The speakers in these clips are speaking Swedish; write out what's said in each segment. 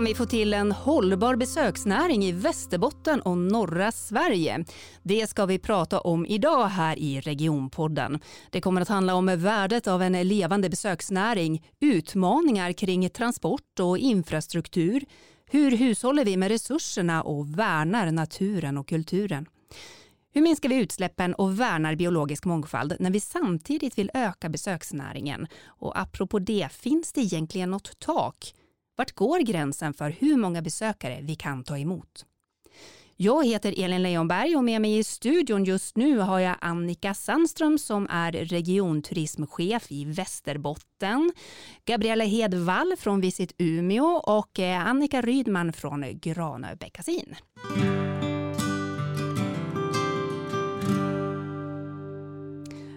Kan vi få till en hållbar besöksnäring i Västerbotten och norra Sverige? Det ska vi prata om idag här i Regionpodden. Det kommer att handla om värdet av en levande besöksnäring, utmaningar kring transport och infrastruktur, hur hushåller vi med resurserna och värnar naturen och kulturen? Hur minskar vi utsläppen och värnar biologisk mångfald när vi samtidigt vill öka besöksnäringen? Och apropå det, finns det egentligen något tak? Vart går gränsen för hur många besökare vi kan ta emot? Jag heter Elin Leonberg och med mig i studion just nu har jag Annika Sandström som är regionturismchef i Västerbotten, Gabriella Hedvall från Visit Umeå och eh, Annika Rydman från Granö Beckasin.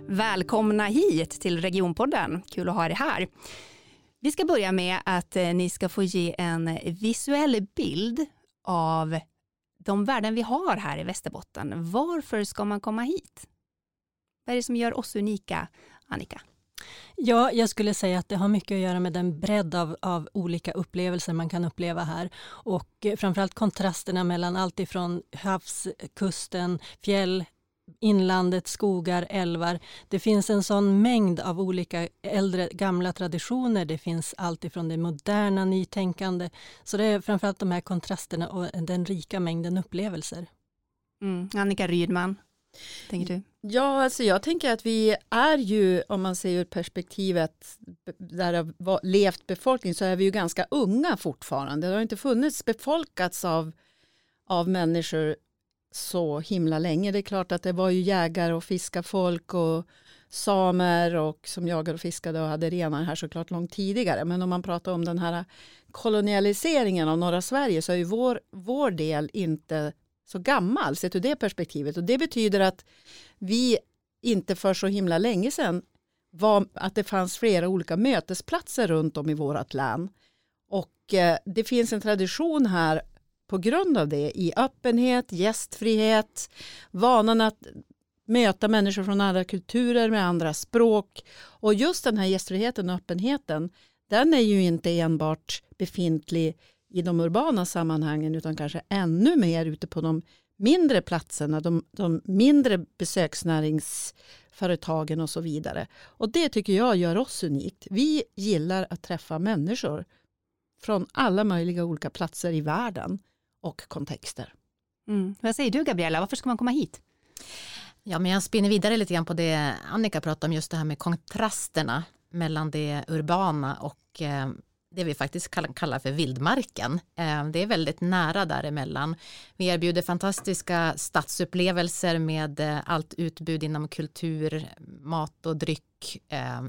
Välkomna hit till Regionpodden. Kul att ha er här. Vi ska börja med att eh, ni ska få ge en visuell bild av de värden vi har här i Västerbotten. Varför ska man komma hit? Vad är det som gör oss unika, Annika? Ja, jag skulle säga att det har mycket att göra med den bredd av, av olika upplevelser man kan uppleva här. Och eh, framförallt kontrasterna mellan allt ifrån havskusten, fjäll, inlandet, skogar, älvar. Det finns en sån mängd av olika äldre, gamla traditioner. Det finns allt ifrån det moderna, nytänkande. Så det är framförallt de här kontrasterna och den rika mängden upplevelser. Mm. Annika Rydman, tänker du? Ja, alltså jag tänker att vi är ju, om man ser ur perspektivet där det har levt befolkning, så är vi ju ganska unga fortfarande. Det har inte funnits befolkats av, av människor så himla länge. Det är klart att det var ju jägare och fiskarfolk och samer och som jagade och fiskade och hade renar här såklart långt tidigare. Men om man pratar om den här kolonialiseringen av norra Sverige så är ju vår, vår del inte så gammal sett ur det perspektivet. Och det betyder att vi inte för så himla länge sedan var att det fanns flera olika mötesplatser runt om i vårt län. Och eh, det finns en tradition här på grund av det i öppenhet, gästfrihet, vanan att möta människor från andra kulturer med andra språk. Och just den här gästfriheten och öppenheten, den är ju inte enbart befintlig i de urbana sammanhangen utan kanske ännu mer ute på de mindre platserna, de, de mindre besöksnäringsföretagen och så vidare. Och det tycker jag gör oss unikt. Vi gillar att träffa människor från alla möjliga olika platser i världen och kontexter. Mm. Vad säger du Gabriella, varför ska man komma hit? Ja, men jag spinner vidare lite grann på det Annika pratade om, just det här med kontrasterna mellan det urbana och eh, det vi faktiskt kallar för vildmarken. Eh, det är väldigt nära däremellan. Vi erbjuder fantastiska stadsupplevelser med eh, allt utbud inom kultur, mat och dryck,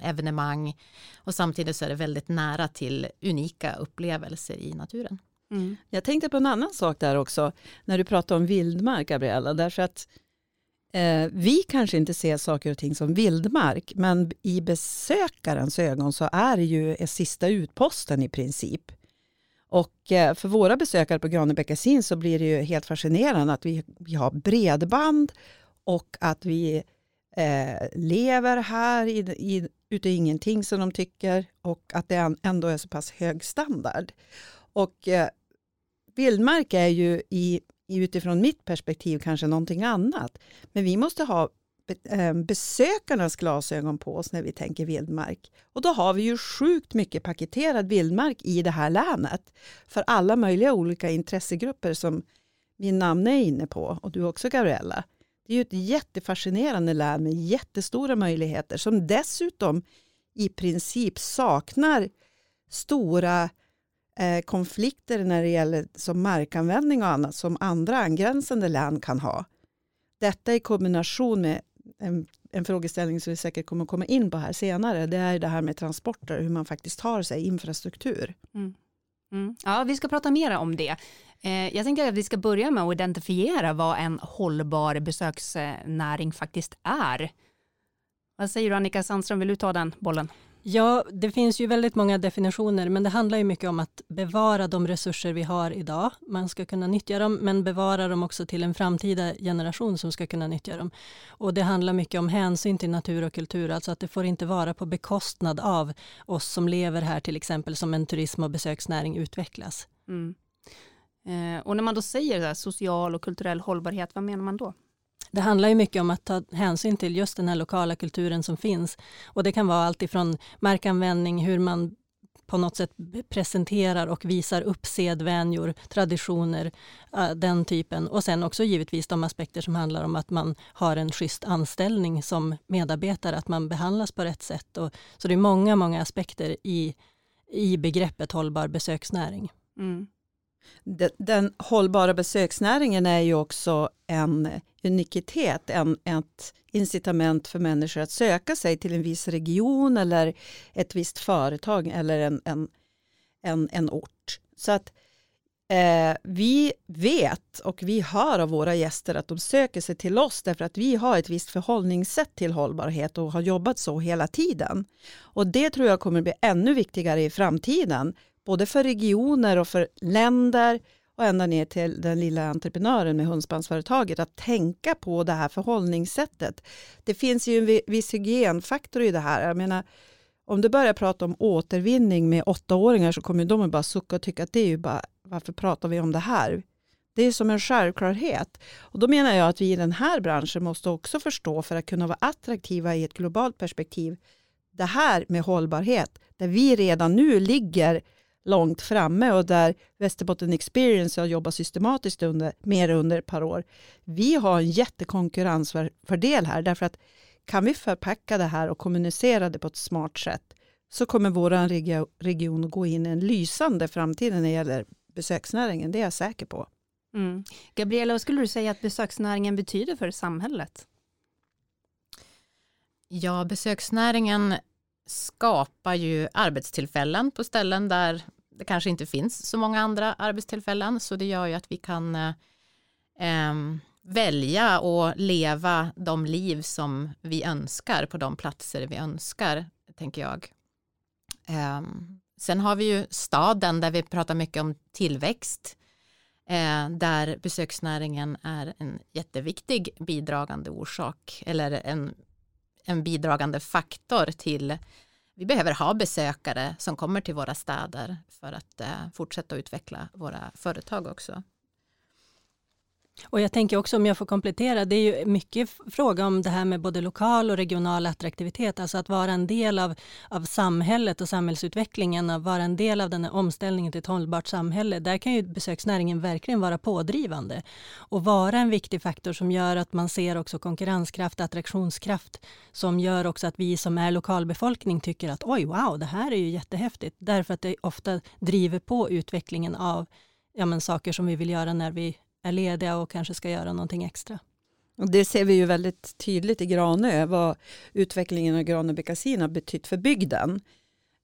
evenemang och samtidigt så är det väldigt nära till unika upplevelser i naturen. Mm. Jag tänkte på en annan sak där också, när du pratade om vildmark, Gabriella, därför att eh, vi kanske inte ser saker och ting som vildmark, men i besökarens ögon så är det ju sista utposten i princip. Och eh, för våra besökare på Granebäckasin så blir det ju helt fascinerande att vi, vi har bredband och att vi eh, lever här i, i, ute i ingenting som de tycker och att det ändå är så pass hög standard. Och eh, vildmark är ju i, utifrån mitt perspektiv kanske någonting annat. Men vi måste ha eh, besökarnas glasögon på oss när vi tänker vildmark. Och då har vi ju sjukt mycket paketerad vildmark i det här länet för alla möjliga olika intressegrupper som min namn är inne på och du också Gabriella. Det är ju ett jättefascinerande län med jättestora möjligheter som dessutom i princip saknar stora eh, konflikter när det gäller som markanvändning och annat som andra angränsande län kan ha. Detta i kombination med en, en frågeställning som vi säkert kommer komma in på här senare, det är det här med transporter, hur man faktiskt tar sig infrastruktur. Mm. Mm. Ja, vi ska prata mer om det. Eh, jag tänkte att vi ska börja med att identifiera vad en hållbar besöksnäring faktiskt är. Vad säger du Annika Sandström, vill du ta den bollen? Ja, det finns ju väldigt många definitioner, men det handlar ju mycket om att bevara de resurser vi har idag. Man ska kunna nyttja dem, men bevara dem också till en framtida generation som ska kunna nyttja dem. Och det handlar mycket om hänsyn till natur och kultur, alltså att det får inte vara på bekostnad av oss som lever här, till exempel som en turism och besöksnäring utvecklas. Mm. Eh, och när man då säger här, social och kulturell hållbarhet, vad menar man då? Det handlar ju mycket om att ta hänsyn till just den här lokala kulturen som finns. Och det kan vara allt ifrån markanvändning, hur man på något sätt presenterar och visar upp sedvänjor, traditioner, eh, den typen. Och sen också givetvis de aspekter som handlar om att man har en schysst anställning som medarbetare, att man behandlas på rätt sätt. Och, så det är många, många aspekter i, i begreppet hållbar besöksnäring. Mm. Den, hållbara besöksnäringen är ju också en unikitet, en, ett incitament för människor att söka sig till en viss region eller ett visst företag eller en, en, en, en ort. Så att eh, vi vet och vi hör av våra gäster att de söker sig till oss därför att vi har ett visst förhållningssätt till hållbarhet och har jobbat så hela tiden. Och det tror jag kommer bli ännu viktigare i framtiden både för regioner och för länder och ända ner till den lilla entreprenören med hundspannsföretaget att tänka på det här förhållningssättet. Det finns ju en viss hygienfaktor i det här. Jag menar, om du börjar prata om återvinning med åttaåringar så kommer de att bara sucka och tycka att det är ju bara, varför pratar vi om det här? Det är som en självklarhet. Och då menar jag att vi i den här branschen måste också förstå för att kunna vara attraktiva i ett globalt perspektiv. Det här med hållbarhet, där vi redan nu ligger långt framme och där Västerbotten Experience har jobbat systematiskt under, mer under ett par år. Vi har en jättekonkurrensfördel här därför att kan vi förpacka det här och kommunicera det på ett smart sätt så kommer vår region gå in i en lysande framtid när det gäller besöksnäringen. Det är jag säker på. Mm. Gabriella, vad skulle du säga att besöksnäringen betyder för samhället? Ja, besöksnäringen skapar ju arbetstillfällen på ställen där det kanske inte finns så många andra arbetstillfällen så det gör ju att vi kan eh, ehm, välja och leva de liv som vi önskar på de platser vi önskar, tänker jag. Eh, sen har vi ju staden där vi pratar mycket om tillväxt eh, där besöksnäringen är en jätteviktig bidragande orsak eller en, en bidragande faktor till vi behöver ha besökare som kommer till våra städer för att eh, fortsätta utveckla våra företag också. Och jag tänker också om jag får komplettera, det är ju mycket fråga om det här med både lokal och regional attraktivitet, alltså att vara en del av, av samhället och samhällsutvecklingen, att vara en del av den här omställningen till ett hållbart samhälle. Där kan ju besöksnäringen verkligen vara pådrivande och vara en viktig faktor som gör att man ser också konkurrenskraft, attraktionskraft, som gör också att vi som är lokalbefolkning tycker att oj, wow, det här är ju jättehäftigt, därför att det ofta driver på utvecklingen av ja, men saker som vi vill göra när vi är lediga och kanske ska göra någonting extra. Och det ser vi ju väldigt tydligt i Granö, vad utvecklingen av Granö Beckasin har betytt för bygden.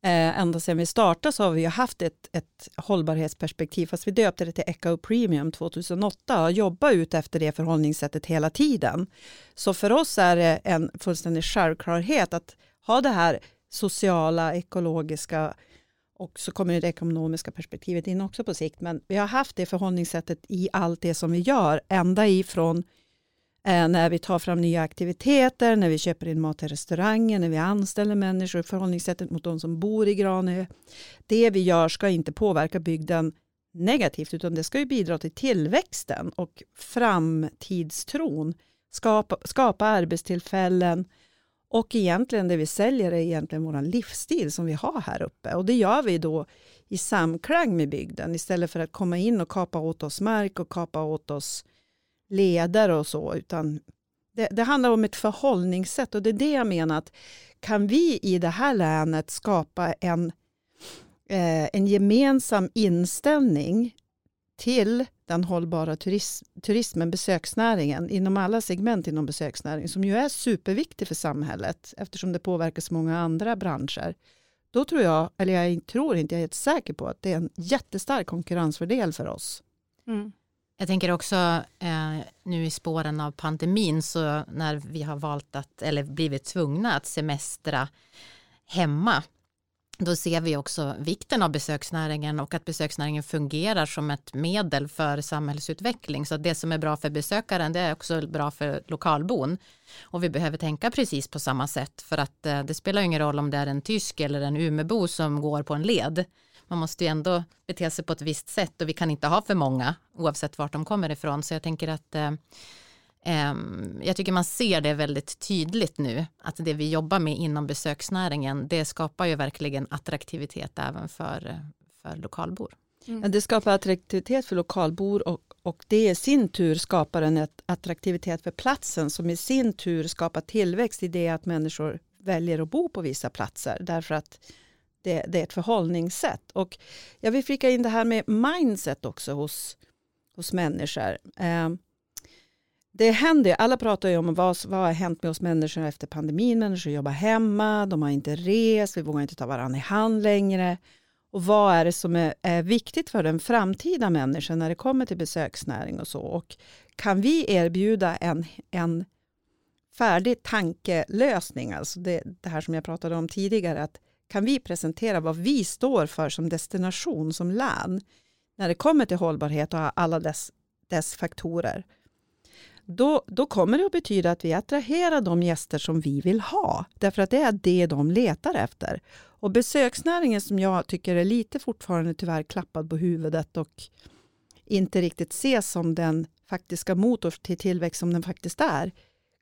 Eh, ända sedan vi startade så har vi ju haft ett, ett hållbarhetsperspektiv, fast vi döpte det till Echo Premium 2008 och jobbat ut efter det förhållningssättet hela tiden. Så för oss är det en fullständig självklarhet att ha det här sociala, ekologiska och så kommer det ekonomiska perspektivet in också på sikt. Men vi har haft det förhållningssättet i allt det som vi gör, ända ifrån eh, när vi tar fram nya aktiviteter, när vi köper in mat till restauranger, när vi anställer människor, förhållningssättet mot de som bor i Granö. Det vi gör ska inte påverka bygden negativt, utan det ska ju bidra till tillväxten och framtidstron, skapa, skapa arbetstillfällen, och egentligen det vi säljer är egentligen vår livsstil som vi har här uppe. Och det gör vi då i samklang med bygden istället för att komma in och kapa åt oss mark och kapa åt oss leder och så. Utan det, det handlar om ett förhållningssätt och det är det jag menar att kan vi i det här länet skapa en, eh, en gemensam inställning till den hållbara turism, turismen, besöksnäringen, inom alla segment inom besöksnäringen, som ju är superviktig för samhället, eftersom det påverkar så många andra branscher. Då tror jag, eller jag tror inte, jag är helt säker på att det är en jättestark konkurrensfördel för oss. Mm. Jag tänker också eh, nu i spåren av pandemin, så när vi har valt att, eller blivit tvungna att semestra hemma då ser vi också vikten av besöksnäringen och att besöksnäringen fungerar som ett medel för samhällsutveckling. Så det som är bra för besökaren det är också bra för lokalbon. Och vi behöver tänka precis på samma sätt för att eh, det spelar ingen roll om det är en tysk eller en Umebo som går på en led. Man måste ju ändå bete sig på ett visst sätt och vi kan inte ha för många oavsett vart de kommer ifrån. Så jag tänker att eh, Ehm, jag tycker man ser det väldigt tydligt nu, att det vi jobbar med inom besöksnäringen, det skapar ju verkligen attraktivitet även för, för lokalbor. Mm. Det skapar attraktivitet för lokalbor och, och det i sin tur skapar en attraktivitet för platsen som i sin tur skapar tillväxt i det att människor väljer att bo på vissa platser därför att det, det är ett förhållningssätt. Och jag vill flika in det här med mindset också hos, hos människor. Ehm, det händer, alla pratar ju om vad, vad har hänt med oss människor efter pandemin. Människor jobbar hemma, de har inte rest, vi vågar inte ta varandra i hand längre. Och vad är det som är, är, viktigt för den framtida människan när det kommer till besöksnäring och så. Och kan vi erbjuda en, en färdig tankelösning, alltså det, det här som jag pratade om tidigare, att kan vi presentera vad vi står för som destination, som län, när det kommer till hållbarhet och alla dess, dess faktorer, då, då kommer det att betyda att vi attraherar de gäster som vi vill ha. Därför att det är det de letar efter. Och besöksnäringen som jag tycker är lite fortfarande tyvärr klappad på huvudet och inte riktigt ses som den faktiska motor till tillväxt som den faktiskt är,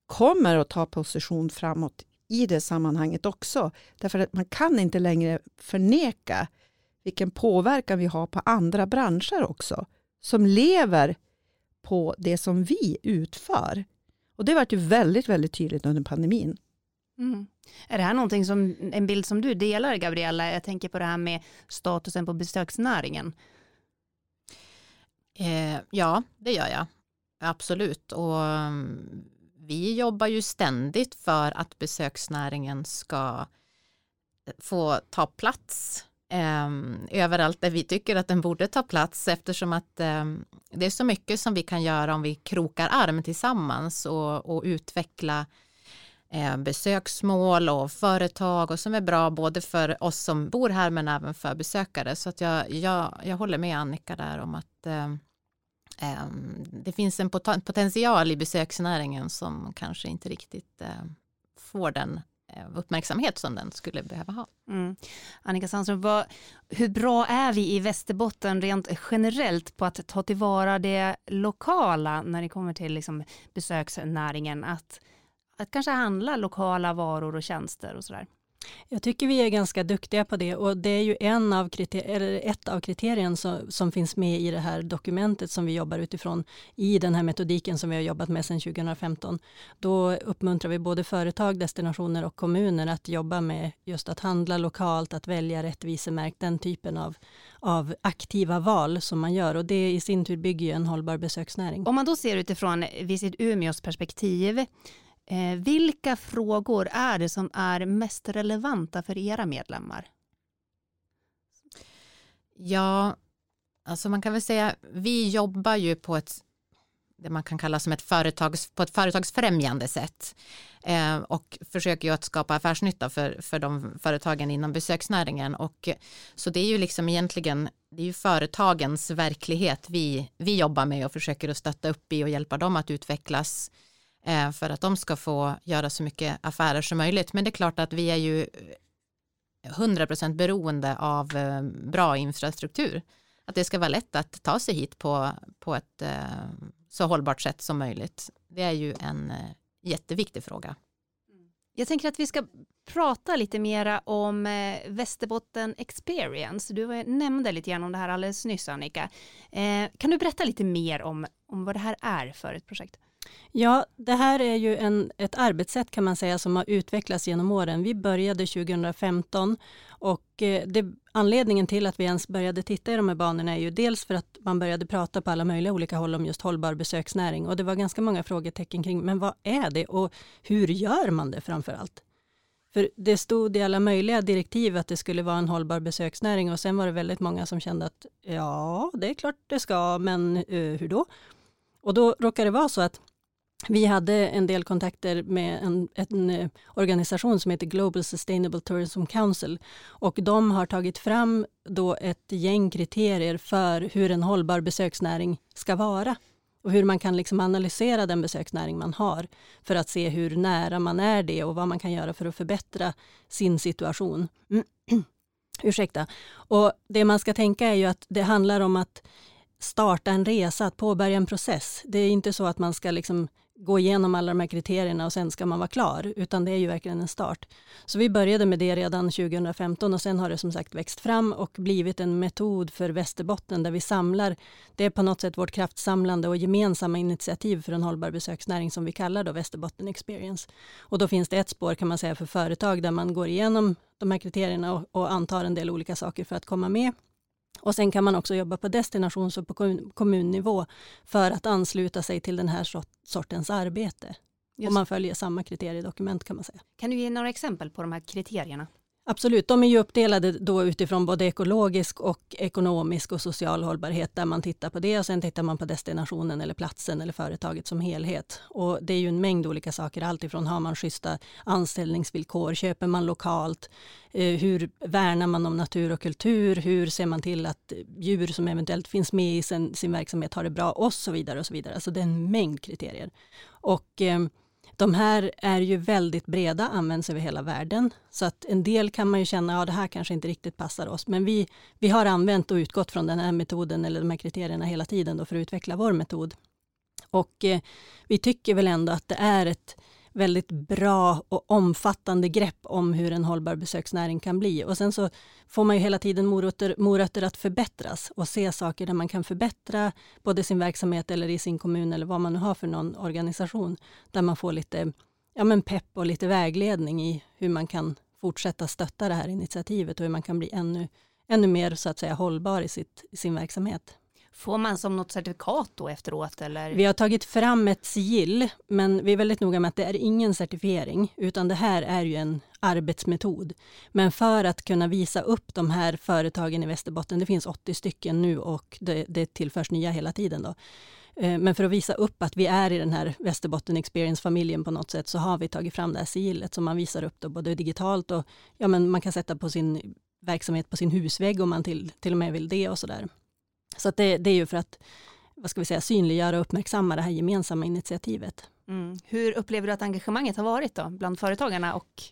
kommer att ta position framåt i det sammanhanget också. Därför att man kan inte längre förneka vilken påverkan vi har på andra branscher också, som lever på det som vi utför. Och det varit ju väldigt, väldigt tydligt under pandemin. Mm. Är det här någonting som, en bild som du delar, Gabriella? Jag tänker på det här med statusen på besöksnäringen. Eh, ja, det gör jag. Absolut. Och mm, vi jobbar ju ständigt för att besöksnäringen ska få ta plats eh, Ehm, överallt där vi tycker att den borde ta plats eftersom att eh, det är så mycket som vi kan göra om vi krokar arm tillsammans och, och utveckla eh, besöksmål och företag och som är bra både för oss som bor här men även för besökare. Så att jag, jag, jag håller med Annika där om att eh, det finns en potential i besöksnäringen som kanske inte riktigt eh, får den Eh, uppmärksamhet som den skulle behöva ha. Mm. Annika Sandström, vad, hur bra är vi i Västerbotten rent generellt på att ta tillvara det lokala när det kommer till liksom besöksnäringen? Att, att kanske handla lokala varor och tjänster och sådär? Jag tycker vi är ganska duktiga på det och det är ju en av eller ett av kriterierna som, som, finns med i det här dokumentet som vi jobbar utifrån i den här metodiken som vi har jobbat med sedan 2015. Då uppmuntrar vi både företag, destinationer och kommuner att jobba med just att handla lokalt, att välja rättvisemärkt, den typen av, av aktiva val som man gör och det i sin tur bygger ju en hållbar besöksnäring. Om man då ser utifrån Visit Umeås perspektiv Eh, vilka frågor är det som är mest relevanta för era medlemmar? Ja, alltså man kan väl säga, vi jobbar ju på ett det man kan kalla som ett företags, på ett företagsfrämjande sätt eh, och försöker ju att skapa affärsnytta för, för de företagen inom besöksnäringen och så det är ju liksom egentligen det är ju företagens verklighet vi, vi jobbar med och försöker att stötta upp i och hjälpa dem att utvecklas Eh, Eh, för att de ska få göra så mycket affärer som möjligt. Men det är klart att vi är ju eh, 100% beroende av eh, bra infrastruktur. Att det ska vara lätt att ta sig hit på, på ett så hållbart sätt som möjligt. Det är ju en jätteviktig fråga. Jag tänker att vi ska prata lite mera om Västerbotten Experience. Du nämnde lite grann om det här alldeles nyss Annika. kan du berätta lite mer om, om vad det här är för ett projekt? Ja, det här är ju en, ett arbetssätt kan man säga som har utvecklats genom åren. Vi började 2015 och eh, det, anledningen till att vi ens började titta i de här banorna är ju dels för att man började prata på alla möjliga olika håll om just hållbar besöksnäring och det var ganska många frågetecken kring men vad är det och hur gör man det framför allt? För det stod i alla möjliga direktiv att det skulle vara en hållbar besöksnäring och sen var det väldigt många som kände att ja, det är klart det ska, men uh, hur då? Och då råkar det vara så att vi hade en del kontakter med en, en, eh, organisation som heter Global Sustainable Tourism Council och de har tagit fram då ett gäng kriterier för hur en hållbar besöksnäring ska vara och hur man kan liksom analysera den besöksnäring man har för att se hur nära man är det och vad man kan göra för att förbättra sin situation. Ursäkta. Och det man ska tänka är ju att det handlar om att starta en resa, att påbörja en process. Det är inte så att man ska liksom gå igenom alla de här kriterierna och sen ska man vara klar, utan det är ju verkligen en start. Så vi började med det redan 2015 och sen har det som sagt växt fram och blivit en metod för Västerbotten där vi samlar, det är på något sätt vårt kraftsamlande och gemensamma initiativ för en hållbar besöksnäring som vi kallar då Västerbotten Experience. Och då finns det ett spår kan man säga för företag där man går igenom de här kriterierna och, och antar en del olika saker för att komma med. Och sen kan man också jobba på destinations och på kommunnivå för att ansluta sig till den här sortens arbete. Just. Och man följer samma kriteriedokument kan man säga. Kan du ge några exempel på de här kriterierna? Absolut, de är ju uppdelade då utifrån både ekologisk och ekonomisk och social hållbarhet där man tittar på det och sen tittar man på destinationen eller platsen eller företaget som helhet. Och det är ju en mängd olika saker, alltifrån har man schyssta anställningsvillkor, köper man lokalt, eh, hur värnar man om natur och kultur, hur ser man till att djur som eventuellt finns med i sin, sin verksamhet har det bra och så vidare och så vidare. Alltså det är en mängd kriterier. Och eh, de här är ju väldigt breda, används över hela världen. Så att en del kan man ju känna, ja det här kanske inte riktigt passar oss. Men vi, vi har använt och utgått från den här metoden eller de här kriterierna hela tiden då för att utveckla vår metod. Och eh, vi tycker väl ändå att det är ett väldigt bra och omfattande grepp om hur en hållbar besöksnäring kan bli. Och sen så får man ju hela tiden morötter, morötter att förbättras och se saker där man kan förbättra både sin verksamhet eller i sin kommun eller vad man nu har för någon organisation. Där man får lite ja, men pepp och lite vägledning i hur man kan fortsätta stötta det här initiativet och hur man kan bli ännu, ännu mer så att säga hållbar i, sitt, i sin verksamhet. Får man som något certifikat då efteråt? Eller? Vi har tagit fram ett sigill, men vi är väldigt noga med att det är ingen certifiering, utan det här är ju en arbetsmetod. Men för att kunna visa upp de här företagen i Västerbotten, det finns 80 stycken nu och det, det tillförs nya hela tiden. Då. Eh, men för att visa upp att vi är i den här Västerbotten Experience-familjen på något sätt, så har vi tagit fram det här sigillet som man visar upp då, både digitalt och ja, men man kan sätta på sin verksamhet på sin husvägg om man till, till och med vill det och sådär. Så det, det, är ju för att vad ska vi säga, synliggöra och uppmärksamma det här gemensamma initiativet. Mm. Hur upplever du att engagemanget har varit då, bland företagarna och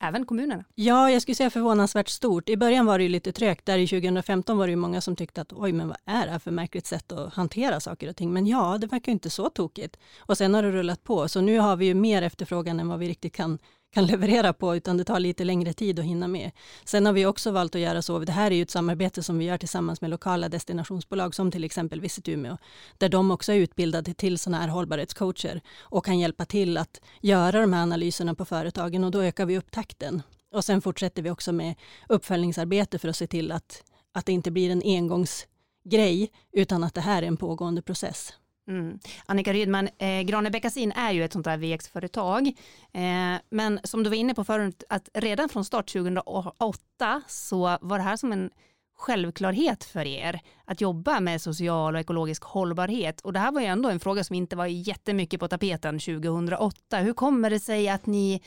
även kommunerna? Ja, jag skulle säga förvånansvärt stort. I början var det ju lite trögt. Där i 2015 var det ju många som tyckte att oj, men vad är det här för märkligt sätt att hantera saker och ting? Men ja, det verkar inte så tokigt. Och sen har det rullat på. Så nu har vi ju mer efterfrågan än vad vi riktigt kan kan leverera på, utan det tar lite längre tid att hinna med. Sen har vi också valt att göra så, det här är ju ett samarbete som vi gör tillsammans med lokala destinationsbolag, som till exempel Visit Umeå, där de också är utbildade till sådana här hållbarhetscoacher och kan hjälpa till att göra de här analyserna på företagen och då ökar vi upp takten. Och sen fortsätter vi också med uppföljningsarbete för att se till att, att det inte blir en engångsgrej, utan att det här är en pågående process. Mm. Annika Rydman, eh, Granebäckasin är ju ett sånt där VX-företag. Eh, men som du var inne på förut, att redan från start 2008 så var det här som en självklarhet för er att jobba med social och ekologisk hållbarhet. Och det här var ju ändå en fråga som inte var jättemycket på tapeten 2008. Hur kommer det sig att ni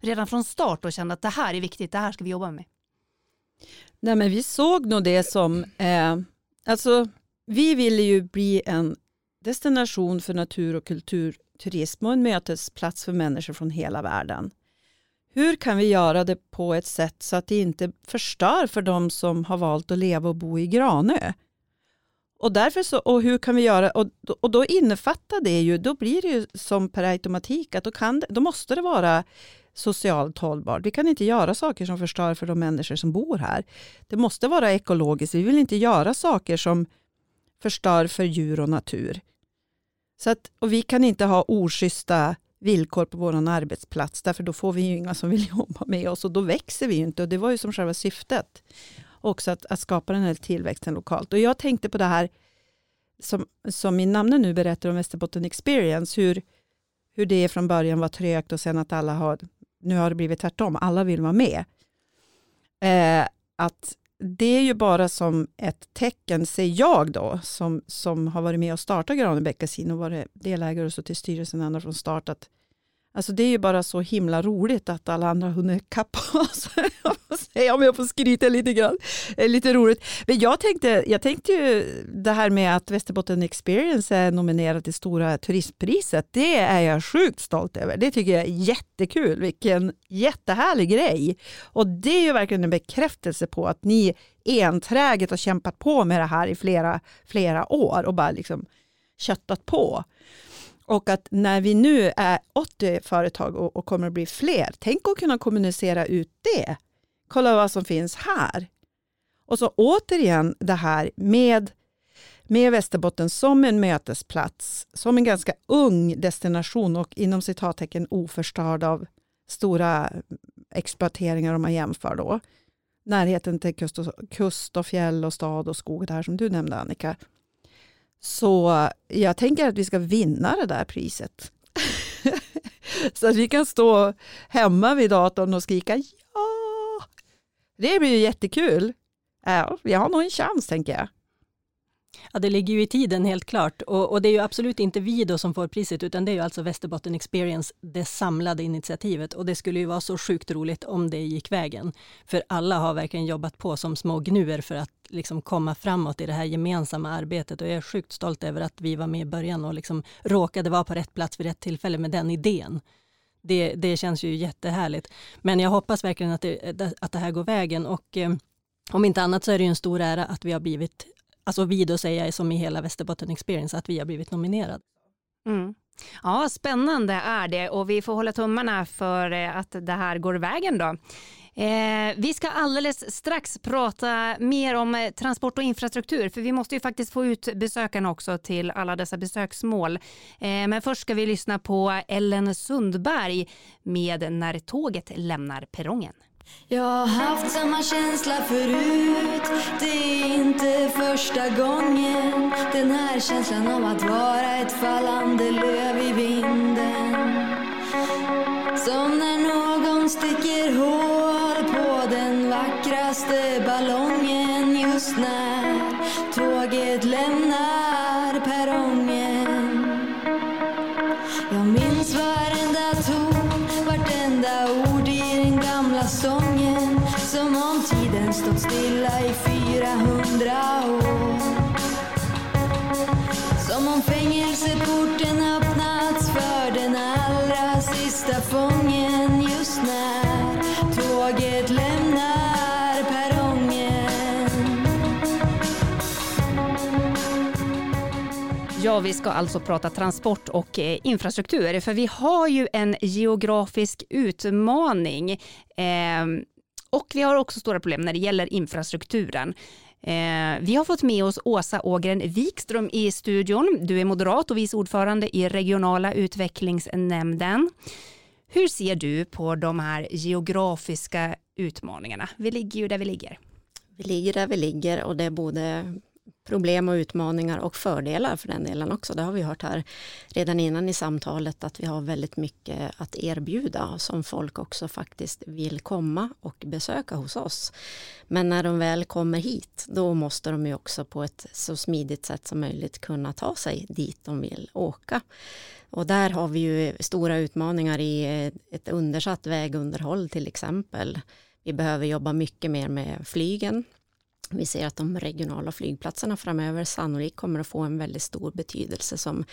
redan från start då kände att det här är viktigt, det här ska vi jobba med? Nej, men vi såg nog det som, eh, alltså vi ville ju bli en destination för natur och kulturturism och en mötesplats för människor från hela världen. Hur kan vi göra det på ett sätt så att det inte förstör för de som har valt att leva och bo i Granö? Och, därför så, och hur kan vi göra, och, och då innefattar det ju, då blir det ju som per automatik att då, kan, då måste det vara socialt hållbart. Vi kan inte göra saker som förstör för de människor som bor här. Det måste vara ekologiskt. Vi vill inte göra saker som förstör för djur och natur. Så att, och vi kan inte ha oschyssta villkor på vår arbetsplats, därför då får vi ju inga som vill jobba med oss och då växer vi ju inte. Och det var ju som själva syftet också, att, att skapa den här tillväxten lokalt. Och jag tänkte på det här som, som min namne nu berättar om Västerbotten Experience, hur, hur det från början var trögt och sen att alla har, nu har det blivit tvärtom, alla vill vara med. Eh, att det är ju bara som ett tecken, ser jag då, som, som har varit med och startat Granebäck Casino varit delägare och så till styrelsen ända från start, att Alltså det är ju bara så himla roligt att alla andra har hunnit kappa oss. om jag får skryta lite grann. Det är lite roligt. Men jag tänkte, jag tänkte ju det här med att Västerbotten Experience är nominerad till Stora turistpriset. Det är jag sjukt stolt över. Det tycker jag är jättekul. Vilken jättehärlig grej. Och det är ju verkligen en bekräftelse på att ni enträget har kämpat på med det här i flera, flera år och bara liksom köttat på. Och att när vi nu är 80 företag och, och kommer att bli fler, tänk att kunna kommunicera ut det. Kolla vad som finns här. Och så återigen det här med, med Västerbotten som en mötesplats, som en ganska ung destination och inom citattecken oförstörd av stora exploateringar om man jämför då. Närheten till kust och, kust och fjäll och stad och skog, det här som du nämnde Annika. Så jag tänker att vi ska vinna det där priset. så att vi kan stå hemma vid datorn och skrika ja. Det blir ju jättekul. Ja, vi har nog en chans tänker jag. Ja, det ligger ju i tiden helt klart. Och, och, det är ju absolut inte vi då som får priset, utan det är ju alltså Västerbotten Experience, det samlade initiativet. Och det skulle ju vara så sjukt roligt om det gick vägen. För alla har verkligen jobbat på som små gnuer för att liksom komma framåt i det här gemensamma arbetet. Och jag är sjukt stolt över att vi var med i början och liksom råkade vara på rätt plats vid rätt tillfälle med den idén. Det, det känns ju jättehärligt. Men jag hoppas verkligen att det, att det här går vägen. Och, eh, om inte annat så är det ju en stor ära att vi har blivit alltså vi då säger jag som i hela Västerbotten Experience, att vi har blivit nominerade. Mm. Ja, spännande är det och vi får hålla tummarna för eh, att det här går vägen då. Eh, vi ska alldeles strax prata mer om eh, transport och infrastruktur, för vi måste ju faktiskt få ut besökarna också till alla dessa besöksmål. Eh, men först ska vi lyssna på Ellen Sundberg med När tåget lämnar perrongen. Jag har haft samma känsla förut. Det är inte första gången. Den här känslan av att vara ett fallande löv i vinden. Som när någon sticker hål på den vackraste ballongen just när tåget lämnar. Som om tiden stått stilla i 400 år. Som om fängelseporten öppnats för den allra sista fången just när tåget lämnar perrongen. Ja, vi ska alltså prata transport och eh, infrastruktur, för vi har ju en geografisk utmaning. Eh, och vi har också stora problem när det gäller infrastrukturen. Eh, vi har fått med oss Åsa Ågren Wikström i studion. Du är moderat och vice ordförande i regionala utvecklingsnämnden. Hur ser du på de här geografiska utmaningarna? Vi ligger ju där vi ligger. Vi ligger där vi ligger och det är både problem och utmaningar och fördelar för den delen också. Det har vi hört här redan innan i samtalet att vi har väldigt mycket att erbjuda som folk också faktiskt vill komma och besöka hos oss. Men när de väl kommer hit då måste de ju också på ett så smidigt sätt som möjligt kunna ta sig dit de vill åka. Och där har vi ju stora utmaningar i ett undersatt vägunderhåll till exempel. Vi behöver jobba mycket mer med flygen vi ser att de regionala flygplatserna framöver sannolikt kommer att få en väldigt stor betydelse som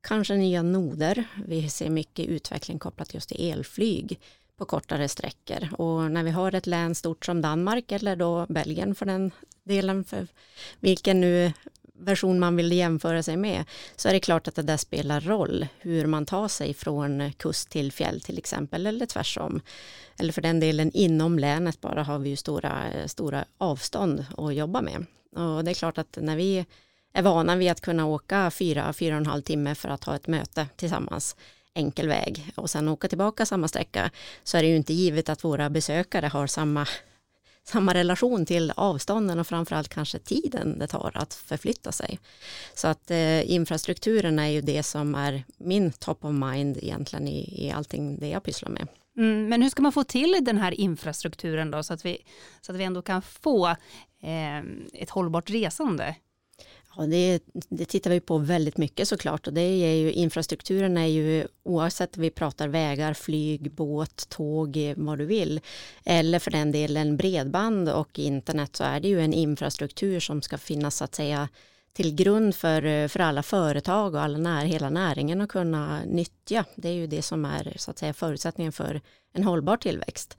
kanske nya noder. Vi ser mycket utveckling kopplat just till elflyg på kortare sträckor och när vi har ett län stort som Danmark eller då Belgien för den delen för vilken nu version man vill jämföra sig med så är det klart att det där spelar roll hur man tar sig från kust till fjäll till exempel eller tvärsom. Eller för den delen inom länet bara har vi ju stora, stora avstånd att jobba med. Och det är klart att när vi är vana vid att kunna åka fyra, fyra och en halv timme för att ha ett möte tillsammans enkel väg och sen åka tillbaka samma sträcka så är det ju inte givet att våra besökare har samma samma relation till avstånden och framförallt kanske tiden det tar att förflytta sig. Så att eh, infrastrukturen är ju det som är min top of mind egentligen i, i allting det jag pysslar med. Mm, men hur ska man få till den här infrastrukturen då så att vi, så att vi ändå kan få eh, ett hållbart resande? Ja, det, det, tittar vi på väldigt mycket såklart och det är ju infrastrukturen är ju oavsett om vi pratar vägar, flyg, båt, tåg, eh, vad du vill eller för den delen bredband och internet så är det ju en infrastruktur som ska finnas så att säga till grund för, eh, för alla företag och alla när, hela näringen att kunna nyttja. Det är ju det som är så att säga förutsättningen för en hållbar tillväxt.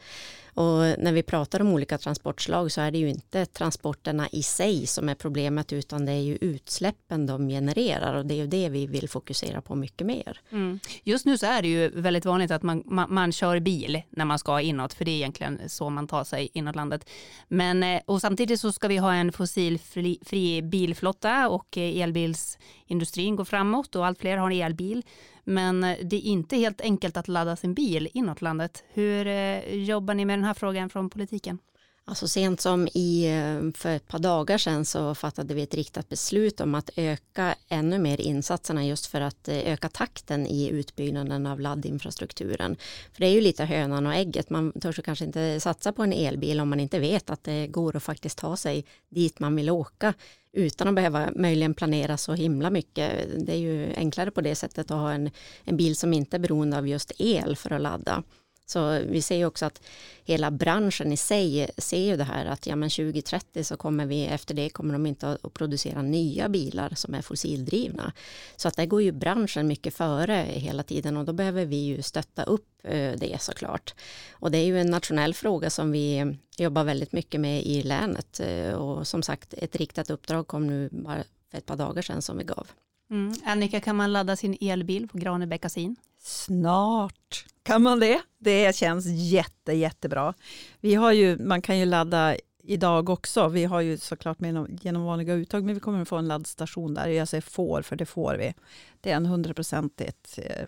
Och när vi pratar om olika transportslag så är det ju inte transporterna i sig som är problemet utan det är ju utsläppen de genererar och det är ju det vi vill fokusera på mycket mer. Mm. Just nu så är det ju väldigt vanligt att man, man, man, kör bil när man ska inåt för det är egentligen så man tar sig inåt landet. Men, eh, och samtidigt så ska vi ha en fossilfri fri bilflotta och eh, elbilsindustrin går framåt och allt fler har en elbil. Men eh, det är inte helt enkelt att ladda sin bil inåt landet. Hur eh, jobbar ni med den här frågan från politiken? Alltså sent som i, eh, för ett par dagar sedan så fattade vi ett riktat beslut om att öka ännu mer insatserna just för att eh, öka takten i utbyggnaden av laddinfrastrukturen. För det är ju lite hönan och ägget, man törs kanske inte satsa på en elbil om man inte vet att det går att faktiskt ta sig dit man vill åka utan att behöva möjligen planera så himla mycket. Det är ju enklare på det sättet att ha en, en bil som inte är beroende av just el för att ladda. Så vi ser ju också att hela branschen i sig ser ju det här att ja, men 2030 så kommer vi efter det kommer de inte att producera nya bilar som är fossildrivna. Så att det går ju branschen mycket före hela tiden och då behöver vi ju stötta upp eh, det såklart. Och det är ju en nationell fråga som vi jobbar väldigt mycket med i länet eh, och som sagt ett riktat uppdrag kom nu bara för ett par dagar sedan som vi gav. Mm. Annika, kan man ladda sin elbil på Granebäckasin? Snart kan man det. Det känns jätte, jättebra. Vi har ju, man kan ju ladda idag också. Vi har ju såklart med genom vanliga uttag, men vi kommer att få en laddstation där. Jag säger får, för det får vi. Det är en hundraprocentigt eh,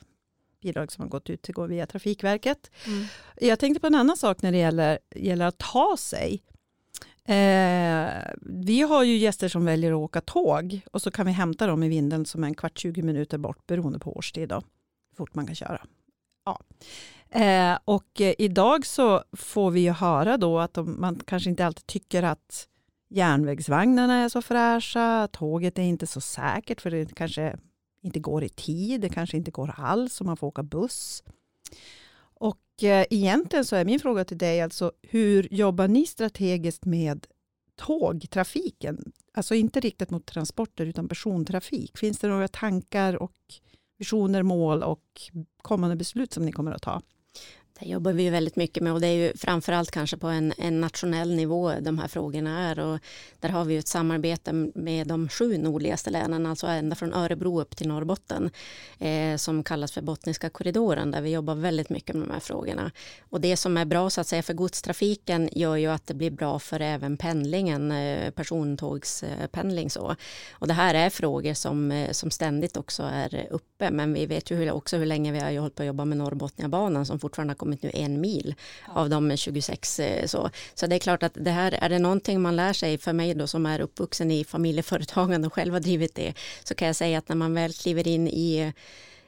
bidrag som har gått ut till går via Trafikverket. Mm. Jag tänkte på en annan sak när det gäller, gäller att ta sig. Eh, vi har ju gäster som väljer att åka tåg och så kan vi hämta dem i vinden som är en kvart, 20 minuter bort beroende på årstid. Då fort man kan köra. Ja. Eh, och eh, idag så får vi ju höra då att de, man kanske inte alltid tycker att järnvägsvagnarna är så fräscha, tåget är inte så säkert för det kanske inte går i tid, det kanske inte går alls och man får åka buss. Och eh, egentligen så är min fråga till dig alltså hur jobbar ni strategiskt med tågtrafiken? Alltså inte riktat mot transporter utan persontrafik. Finns det några tankar och visioner, mål och kommande beslut som ni kommer att ta? Det jobbar vi väldigt mycket med och det är ju framförallt kanske på en, en, nationell nivå de här frågorna är och där har vi ett samarbete med de sju nordligaste länen, alltså ända från Örebro upp till Norrbotten eh, som kallas för Bottniska korridoren där vi jobbar väldigt mycket med de här frågorna. Och det som är bra så att säga för godstrafiken gör ju att det blir bra för även pendlingen, eh, persontågspendling så. Och det här är frågor som, eh, som ständigt också är uppe men vi vet ju också hur länge vi har hållit på att jobba med Norrbotniabanan som fortfarande kommit nu en mil ja. av de 26. Eh, så. så det är klart att det här är det någonting man lär sig för mig då som är uppvuxen i familjeföretagande och själv har drivit det så kan jag säga att när man väl kliver in i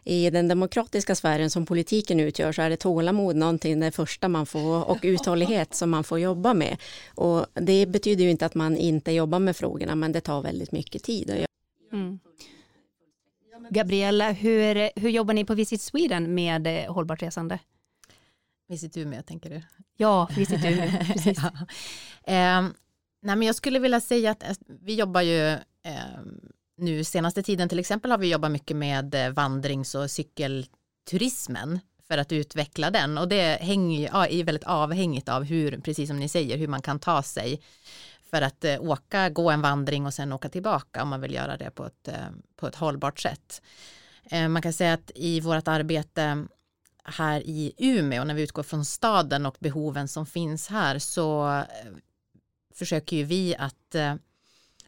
i den demokratiska sfären som politiken utgör så är det tålamod någonting det första man får och uthållighet som man får jobba med. Och det betyder ju inte att man inte jobbar med frågorna men det tar väldigt mycket tid. Mm. Gabriella, hur, hur jobbar ni på Visit Sweden med eh, hållbart resande? Visit Umeå tänker du? Ja, Visit Umeå, precis. ja. eh, nej, men jag skulle vilja säga att eh, vi jobbar ju eh, nu senaste tiden till exempel har vi jobbat mycket med eh, vandrings och cykelturismen för att utveckla den och det hänger, ja, är väldigt avhängigt av hur, precis som ni säger, hur man kan ta sig för att eh, åka, gå en vandring och sen åka tillbaka om man vill göra det på ett, eh, på ett hållbart sätt. Eh, man kan säga att i vårt arbete här i Umeå, när vi utgår från staden och behoven som finns här, så eh, försöker ju vi att eh,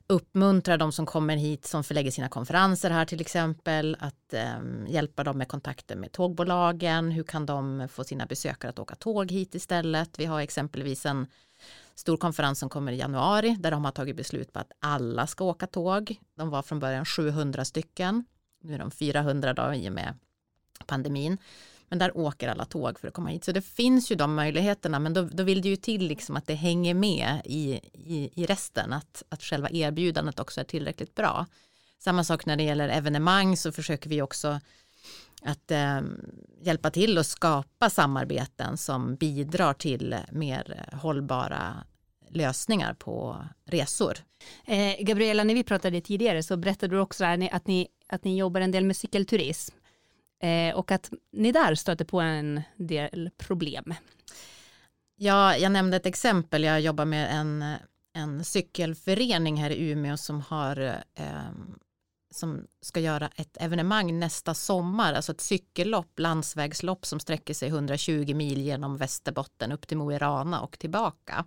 uppmuntra de som kommer hit som förlägger sina konferenser här till exempel, att eh, hjälpa dem med kontakter med tågbolagen, hur kan de få sina besökare att åka tåg hit istället. Vi har exempelvis en stor konferens som kommer i januari där de har tagit beslut på att alla ska åka tåg. De var från början 700 stycken, nu är de 400 då i och med pandemin. Men där åker alla tåg för att komma hit. Så det finns ju de möjligheterna men då, då vill det ju till liksom att det hänger med i, i, i resten. Att, att själva erbjudandet också är tillräckligt bra. Samma sak när det gäller evenemang så försöker vi också att eh, hjälpa till att skapa samarbeten som bidrar till mer hållbara lösningar på resor. Eh, Gabriella, när vi pratade tidigare så berättade du också att ni, att ni, att ni jobbar en del med cykelturism eh, och att ni där stöter på en del problem. Ja, jag nämnde ett exempel. Jag jobbar med en, en cykelförening här i Umeå som har eh, som ska göra ett evenemang nästa sommar, alltså ett cykellopp, landsvägslopp som sträcker sig 120 mil genom Västerbotten upp till Mo i Rana och tillbaka.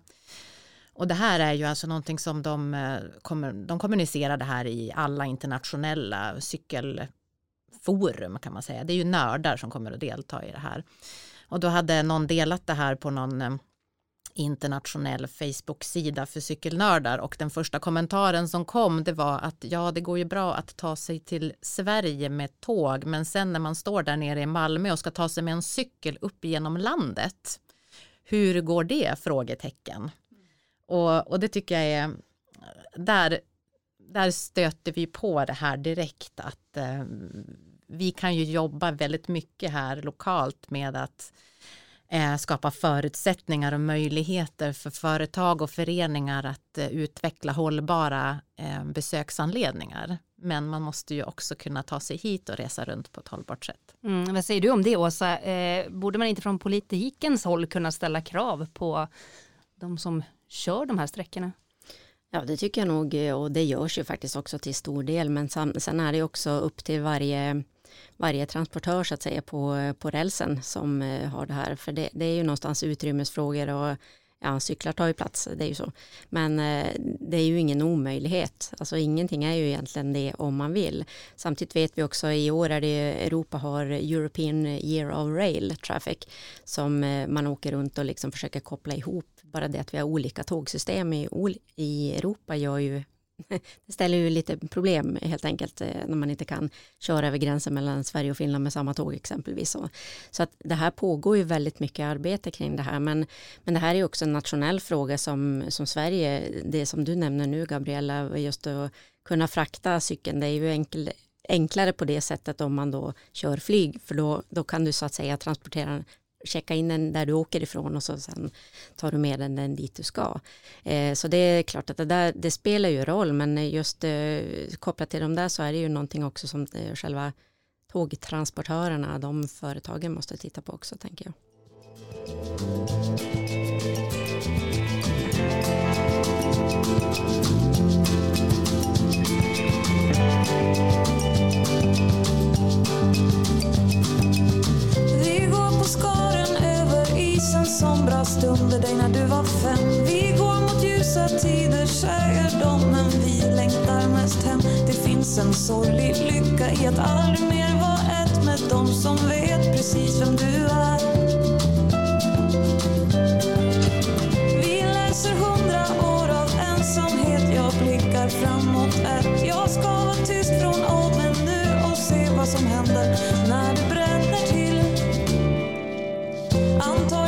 Och det här är ju alltså någonting som de, eh, de kommunicerar det här i alla internationella cykelforum kan man säga. Det är ju nördar som kommer att delta i det här. Och då hade någon delat det här på någon eh, internationell Facebook-sida för cykelnördar och den första kommentaren som kom det var att ja det går ju bra att ta sig till Sverige med tåg men sen när man står där nere i Malmö och ska ta sig med en cykel upp genom landet hur går det? frågetecken. Och, och det tycker jag är där, där stöter vi på det här direkt att eh, vi kan ju jobba väldigt mycket här lokalt med att skapa förutsättningar och möjligheter för företag och föreningar att eh, utveckla hållbara eh, besöksanledningar. Men man måste ju också kunna ta sig hit och resa runt på ett hållbart sätt. Mm, vad säger du om det Åsa? Eh, borde man inte från politikens håll kunna ställa krav på de som kör de här sträckorna? Ja, det tycker jag nog och det görs ju faktiskt också till stor del. Men sen är det också upp till varje varje transportör så att säga på, på rälsen som eh, har det här. För det, det är ju någonstans utrymmesfrågor och ja, cyklar tar ju plats, det är ju så. Men eh, det är ju ingen omöjlighet. Alltså ingenting är ju egentligen det om man vill. Samtidigt vet vi också i år är det Europa har European Year of Rail Traffic som eh, man åker runt och liksom försöker koppla ihop. Bara det att vi har olika tågsystem i, i Europa gör ju det ställer ju lite problem helt enkelt eh, när man inte kan köra över gränsen mellan Sverige och Finland med samma tåg exempelvis. Så att det här pågår ju väldigt mycket arbete kring det här men, men det här är också en nationell fråga som, som Sverige, det som du nämner nu Gabriella, just att kunna frakta cykeln, det är ju enkel, enklare på det sättet om man då kör flyg för då, då kan du så att säga transportera checka in den där du åker ifrån och så sen tar du med den, den dit du ska. Eh, så det är klart att det, där, det spelar ju roll men just eh, kopplat till de där så är det ju någonting också som eh, själva tågtransportörerna, de företagen måste titta på också tänker jag. som stunder dig när du var fem. Vi går mot ljusa tider, säger de, men vi längtar mest hem. Det finns en sorglig lycka i att aldrig mer vara ett med de som vet precis vem du är. Vi läser hundra år av ensamhet, jag blickar framåt ett. Jag ska vara tyst från åldern nu och se vad som händer när det bränner till. Antal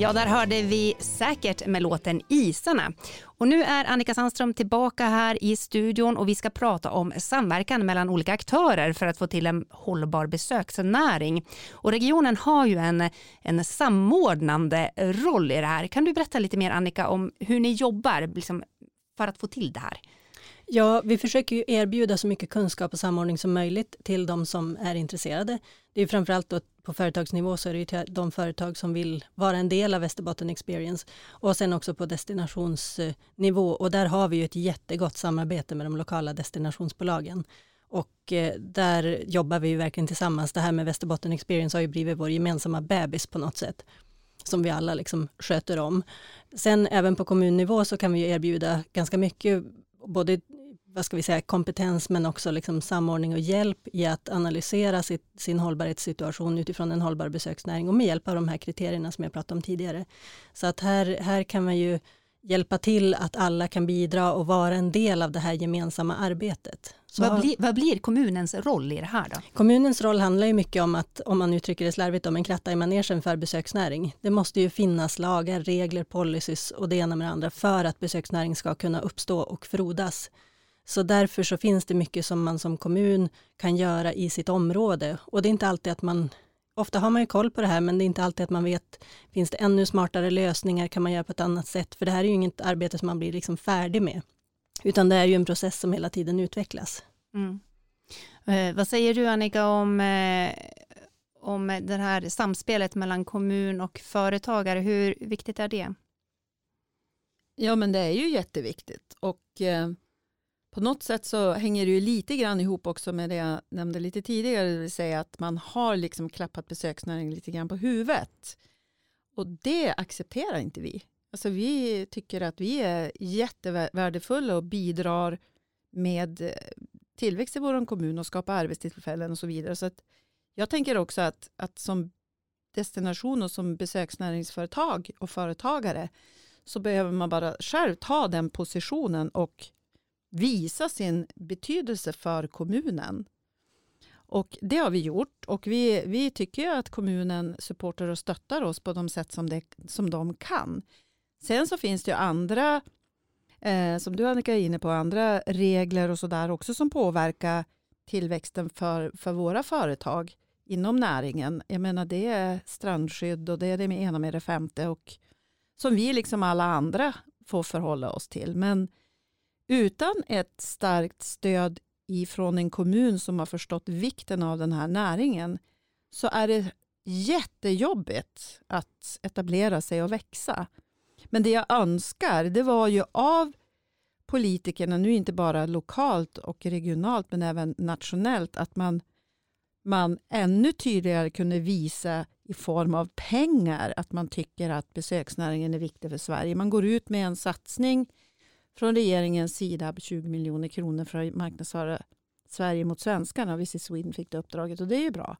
Ja, där hörde vi säkert med låten Isarna. Och nu är Annika Sandström tillbaka här i studion och vi ska prata om samverkan mellan olika aktörer för att få till en hållbar besöksnäring. Och regionen har ju en, en samordnande roll i det här. Kan du berätta lite mer Annika om hur ni jobbar liksom, för att få till det här? Ja, vi försöker ju erbjuda så mycket kunskap och samordning som möjligt till de som är intresserade. Det är framförallt då på företagsnivå så är det ju till de företag som vill vara en del av Västerbotten Experience och sen också på destinationsnivå och där har vi ju ett jättegott samarbete med de lokala destinationsbolagen. Och eh, där jobbar vi ju verkligen tillsammans. Det här med Västerbotten Experience har ju blivit vår gemensamma bebis på något sätt som vi alla liksom sköter om. Sen även på kommunnivå så kan vi erbjuda ganska mycket både vad ska vi säga, kompetens men också liksom samordning och hjälp i att analysera sitt, sin hållbarhetssituation utifrån en hållbar besöksnäring och med hjälp av de här kriterierna som jag pratade om tidigare. Så att här, här kan man ju hjälpa till att alla kan bidra och vara en del av det här gemensamma arbetet. Så vad, blir, vad blir kommunens roll i det här då? Kommunens roll handlar ju mycket om att, om man uttrycker det slarvigt, om en kratta i manegen för besöksnäring. Det måste ju finnas lagar, regler, policies och det ena med det andra för att besöksnäring ska kunna uppstå och frodas. Så därför så finns det mycket som man som kommun kan göra i sitt område. Och det är inte alltid att man, ofta har man ju koll på det här, men det är inte alltid att man vet, finns det ännu smartare lösningar, kan man göra på ett annat sätt? För det här är ju inget arbete som man blir liksom färdig med, utan det är ju en process som hela tiden utvecklas. Mm. Eh, vad säger du Annika om, eh, om det här samspelet mellan kommun och företagare, hur viktigt är det? Ja men det är ju jätteviktigt och eh, på något sätt så hänger det ju lite grann ihop också med det jag nämnde lite tidigare, det vill säga att man har liksom klappat besöksnäringen lite grann på huvudet. Och det accepterar inte vi. Alltså vi tycker att vi är jättevärdefulla och bidrar med eh, tillväxt i vår kommun och skapar arbetstillfällen och så vidare. Så att jag tänker också att, att som destination och som besöksnäringsföretag och företagare så behöver man bara själv ta den positionen och visa sin betydelse för kommunen. Och det har vi gjort och vi, vi tycker att kommunen supportar och stöttar oss på de sätt som, det, som de kan. Sen så finns det ju andra, eh, som du Annika är inne på, andra regler och sådär också som påverkar tillväxten för, för våra företag inom näringen. Jag menar det är strandskydd och det är det med ena med det femte och som vi liksom alla andra får förhålla oss till. Men utan ett starkt stöd ifrån en kommun som har förstått vikten av den här näringen så är det jättejobbigt att etablera sig och växa. Men det jag önskar det var ju av politikerna, nu inte bara lokalt och regionalt men även nationellt, att man, man ännu tydligare kunde visa i form av pengar att man tycker att besöksnäringen är viktig för Sverige. Man går ut med en satsning från regeringens sida på 20 miljoner kronor för att marknadsföra Sverige mot svenskarna. Visit Sweden fick det uppdraget och det är ju bra.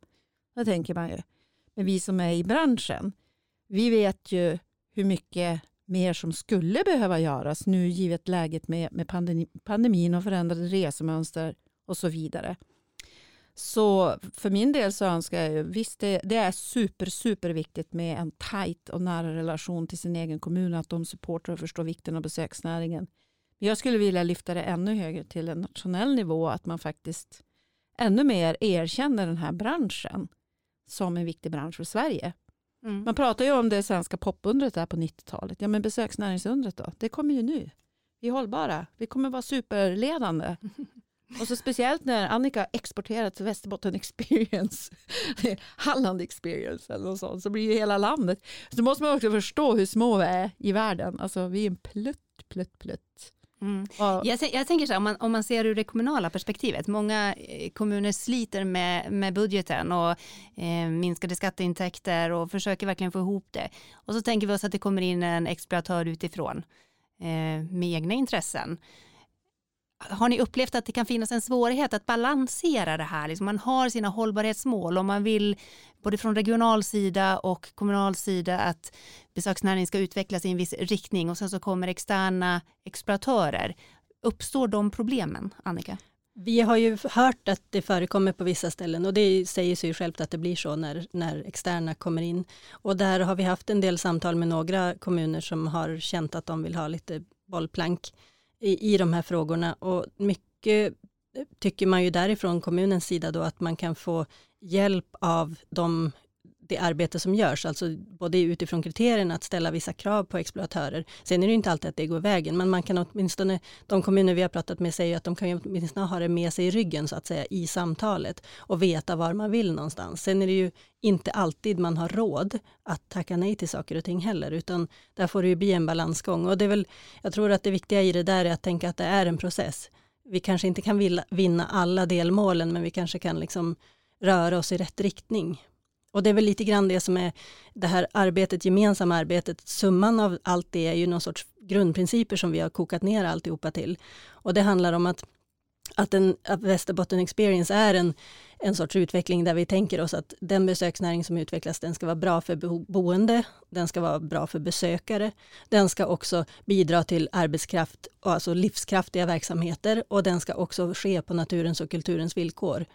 Det tänker man ju. Men vi som är i branschen, vi vet ju hur mycket mer som skulle behöva göras nu givet läget med, med pandemi, pandemin och förändrade resemönster och så vidare. Så för min del så önskar jag ju, visst det, det, är super, super viktigt med en tajt och nära relation till sin egen kommun, att de supportar och förstår vikten av besöksnäringen. Jag skulle vilja lyfta det ännu högre till en nationell nivå, att man faktiskt ännu mer erkänner den här branschen som en viktig bransch för Sverige. Mm. Man pratar ju om det svenska popundret där på 90-talet. Ja men besöksnäringsundret då? Det kommer ju nu. Vi är hållbara. Vi kommer vara superledande. Och så speciellt när Annika exporterat till Västerbotten Experience, Halland Experience eller något sånt, så blir ju hela landet. Så måste man också förstå hur små vi är i världen. Alltså vi är en plutt, plutt, plutt. Mm. Jag, jag, tänker så här, om man, om man ser ur det kommunala perspektivet, många eh, kommuner sliter med, med budgeten och eh, minskade skatteintäkter och försöker verkligen få ihop det. Och så tänker vi oss att det kommer in en exploatör utifrån eh, med egna intressen har ni upplevt att det kan finnas en svårighet att balansera det här? Liksom man har sina hållbarhetsmål och man vill både från regional sida och kommunal sida att besöksnäringen ska utvecklas i en viss riktning och sen så kommer externa exploatörer. Uppstår de problemen, Annika? Vi har ju hört att det förekommer på vissa ställen och det säger sig självt att det blir så när, när externa kommer in. Och där har vi haft en del samtal med några kommuner som har känt att de vill ha lite bollplank i, i de här frågorna. Och mycket tycker man ju därifrån kommunens sida då att man kan få hjälp av de det arbete som görs, alltså både utifrån kriterierna att ställa vissa krav på exploatörer. Sen är det inte alltid att det går vägen, men man kan åtminstone, de kommuner vi har pratat med säger att de kan åtminstone ha det med sig i ryggen så att säga i samtalet och veta var man vill någonstans. Sen är det ju inte alltid man har råd att tacka nej till saker och ting heller, utan där får det ju bli en balansgång. Och det är väl, jag tror att det viktiga i det där är att tänka att det är en process. Vi kanske inte kan vinna alla delmålen, men vi kanske kan liksom röra oss i rätt riktning. Och det är väl lite grann det som är det här arbetet, gemensamma arbetet, summan av allt det är ju någon sorts grundprinciper som vi har kokat ner alltihopa till. Och det handlar om att att, en, att Västerbotten Experience är en, en sorts utveckling där vi tänker oss att den besöksnäring som utvecklas den ska vara bra för boende, den ska vara bra för besökare, den ska också bidra till arbetskraft, alltså livskraftiga verksamheter och den ska också ske på naturens och kulturens villkor.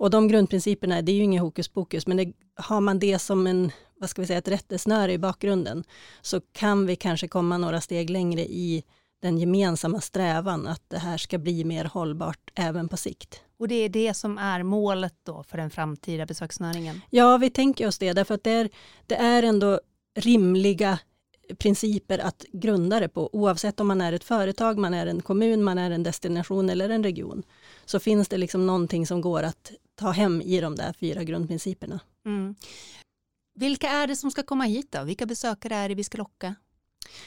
Och de grundprinciperna, det är ju inget hokus pokus, men det, har man det som en, vad ska vi säga, ett rättesnöre i bakgrunden så kan vi kanske komma några steg längre i den gemensamma strävan att det här ska bli mer hållbart även på sikt. Och det är det som är målet då för den framtida besöksnäringen? Ja, vi tänker oss det, därför att det är, det är ändå rimliga principer att grunda det på, oavsett om man är ett företag, man är en kommun, man är en destination eller en region. Så finns det liksom någonting som går att ta hem i de där fyra grundprinciperna. Mm. Vilka är det som ska komma hit då? Vilka besökare är det vi ska locka?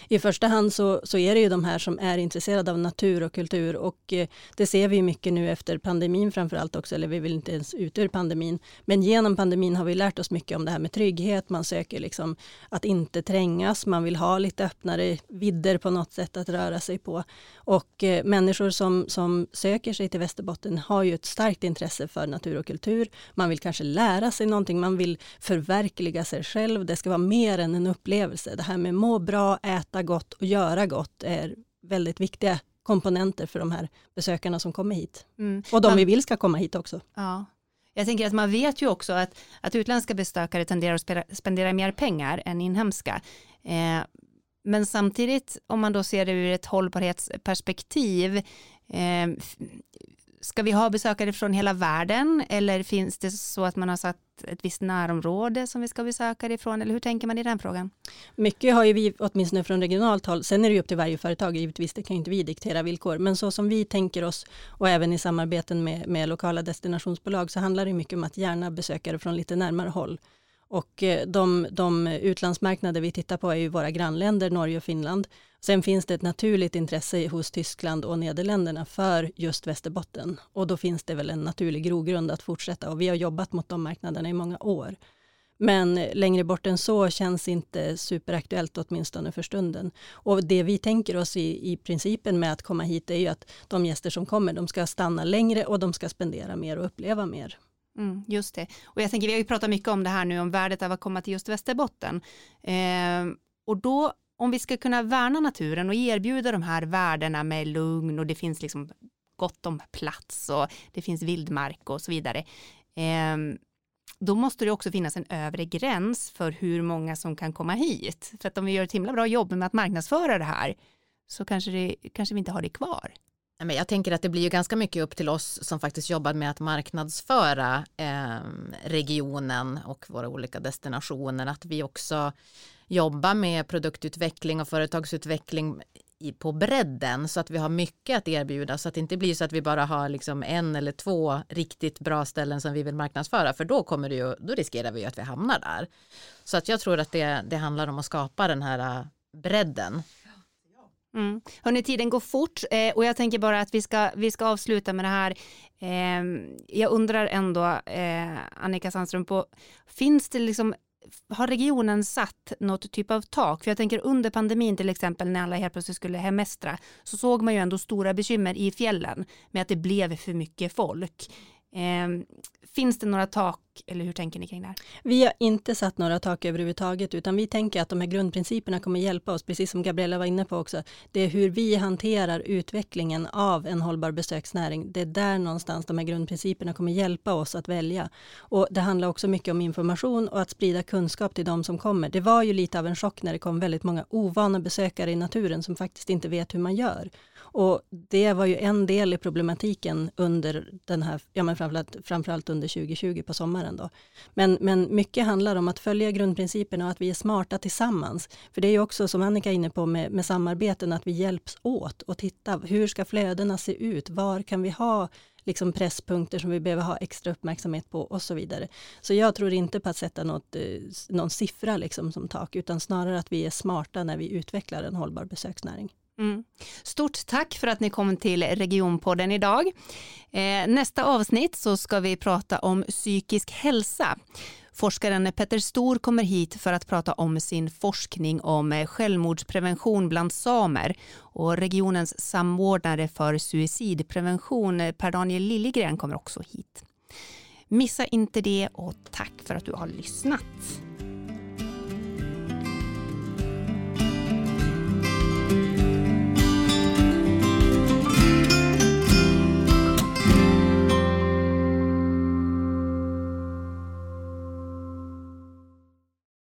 I första hand så, så är det ju de här som är intresserade av natur och kultur och eh, det ser vi mycket nu efter pandemin framför allt också, eller vi vill inte ens ut ur pandemin. Men genom pandemin har vi lärt oss mycket om det här med trygghet, man söker liksom att inte trängas, man vill ha lite öppnare vidder på något sätt att röra sig på. Och eh, människor som, som söker sig till Västerbotten har ju ett starkt intresse för natur och kultur. Man vill kanske lära sig någonting, man vill förverkliga sig själv. Det ska vara mer än en upplevelse. Det här med må bra, äta gott och göra gott är väldigt viktiga komponenter för de här besökarna som kommer hit. Mm. Och de man, vi vill ska komma hit också. Ja. Jag tänker att man vet ju också att, att utländska besökare tenderar att spela, spendera mer pengar än inhemska. Eh, men samtidigt om man då ser det ur ett hållbarhetsperspektiv eh, ska vi ha besökare från hela världen eller finns det så att man har satt ett visst närområde som vi ska besöka ifrån eller hur tänker man i den frågan? Mycket har ju vi åtminstone från regionalt håll, sen är det ju upp till varje företag givetvis, det kan ju inte vi diktera villkor, men så som vi tänker oss och även i samarbeten med, med lokala destinationsbolag så handlar det mycket om att gärna besökare från lite närmare håll. Och eh, de, de utlandsmarknader vi tittar på är ju våra grannländer, Norge och Finland. Sen finns det ett naturligt intresse hos Tyskland och Nederländerna för just Västerbotten. Och då finns det väl en naturlig grogrund att fortsätta och vi har jobbat mot de marknaderna i många år. Men längre bort än så känns inte superaktuellt åtminstone för stunden. Och det vi tänker oss i, i principen med att komma hit är ju att de gäster som kommer, de ska stanna längre och de ska spendera mer och uppleva mer. Mm, just det. Och jag tänker, vi har ju pratat mycket om det här nu, om värdet av att komma till just Västerbotten. Eh, och då, om vi ska kunna värna naturen och erbjuda de här värdena med lugn och det finns liksom gott om plats och det finns vildmark och så vidare. Eh, då måste det också finnas en övre gräns för hur många som kan komma hit. För att om vi gör ett himla bra jobb med att marknadsföra det här så kanske, det, kanske vi inte har det kvar. Men jag tänker att det blir ju ganska mycket upp till oss som faktiskt jobbar med att marknadsföra eh, regionen och våra olika destinationer, att vi också jobbar med produktutveckling och företagsutveckling i, på bredden så att vi har mycket att erbjuda. Så att det inte blir så att vi bara har liksom en eller två riktigt bra ställen som vi vill marknadsföra för då kommer det ju, då riskerar vi ju att vi hamnar där. Så att jag tror att det, det handlar om att skapa den här äh, bredden. Mm. Hörrni, tiden går fort eh, och jag tänker bara att vi ska, vi ska avsluta med det här. Eh, jag undrar ändå, eh, Annika Sandström, på, finns det liksom har regionen satt något typ av tak? För jag tänker under pandemin till exempel när alla helt plötsligt skulle hemestra så såg man ju ändå stora bekymmer i fjällen med att det blev för mycket folk. Eh, finns det några tak eller hur tänker ni kring det här? Vi har inte satt några tak överhuvudtaget utan vi tänker att de här grundprinciperna kommer hjälpa oss, precis som Gabriella var inne på också. Det är hur vi hanterar utvecklingen av en hållbar besöksnäring. Det är där någonstans de här grundprinciperna kommer hjälpa oss att välja. Och det handlar också mycket om information och att sprida kunskap till de som kommer. Det var ju lite av en chock när det kom väldigt många ovana besökare i naturen som faktiskt inte vet hur man gör. Och det var ju en del i problematiken under den här, ja men framförallt, framförallt under 2020 på sommaren då. Men, men mycket handlar om att följa grundprinciperna och att vi är smarta tillsammans. För det är ju också som Annika är inne på med, med samarbeten, att vi hjälps åt och titta, hur ska flödena se ut? Var kan vi ha liksom presspunkter som vi behöver ha extra uppmärksamhet på och så vidare. Så jag tror inte på att sätta något, eh, någon siffra liksom som tak, utan snarare att vi är smarta när vi utvecklar en hållbar besöksnäring. Mm. Stort tack för att ni kom till Regionpodden idag. Eh, nästa avsnitt så ska vi prata om psykisk hälsa. Forskaren Petter Stor kommer hit för att prata om sin forskning om eh, självmordsprevention bland samer och regionens samordnare för suicidprevention Per-Daniel Liljegren kommer också hit. Missa inte det och tack för att du har lyssnat.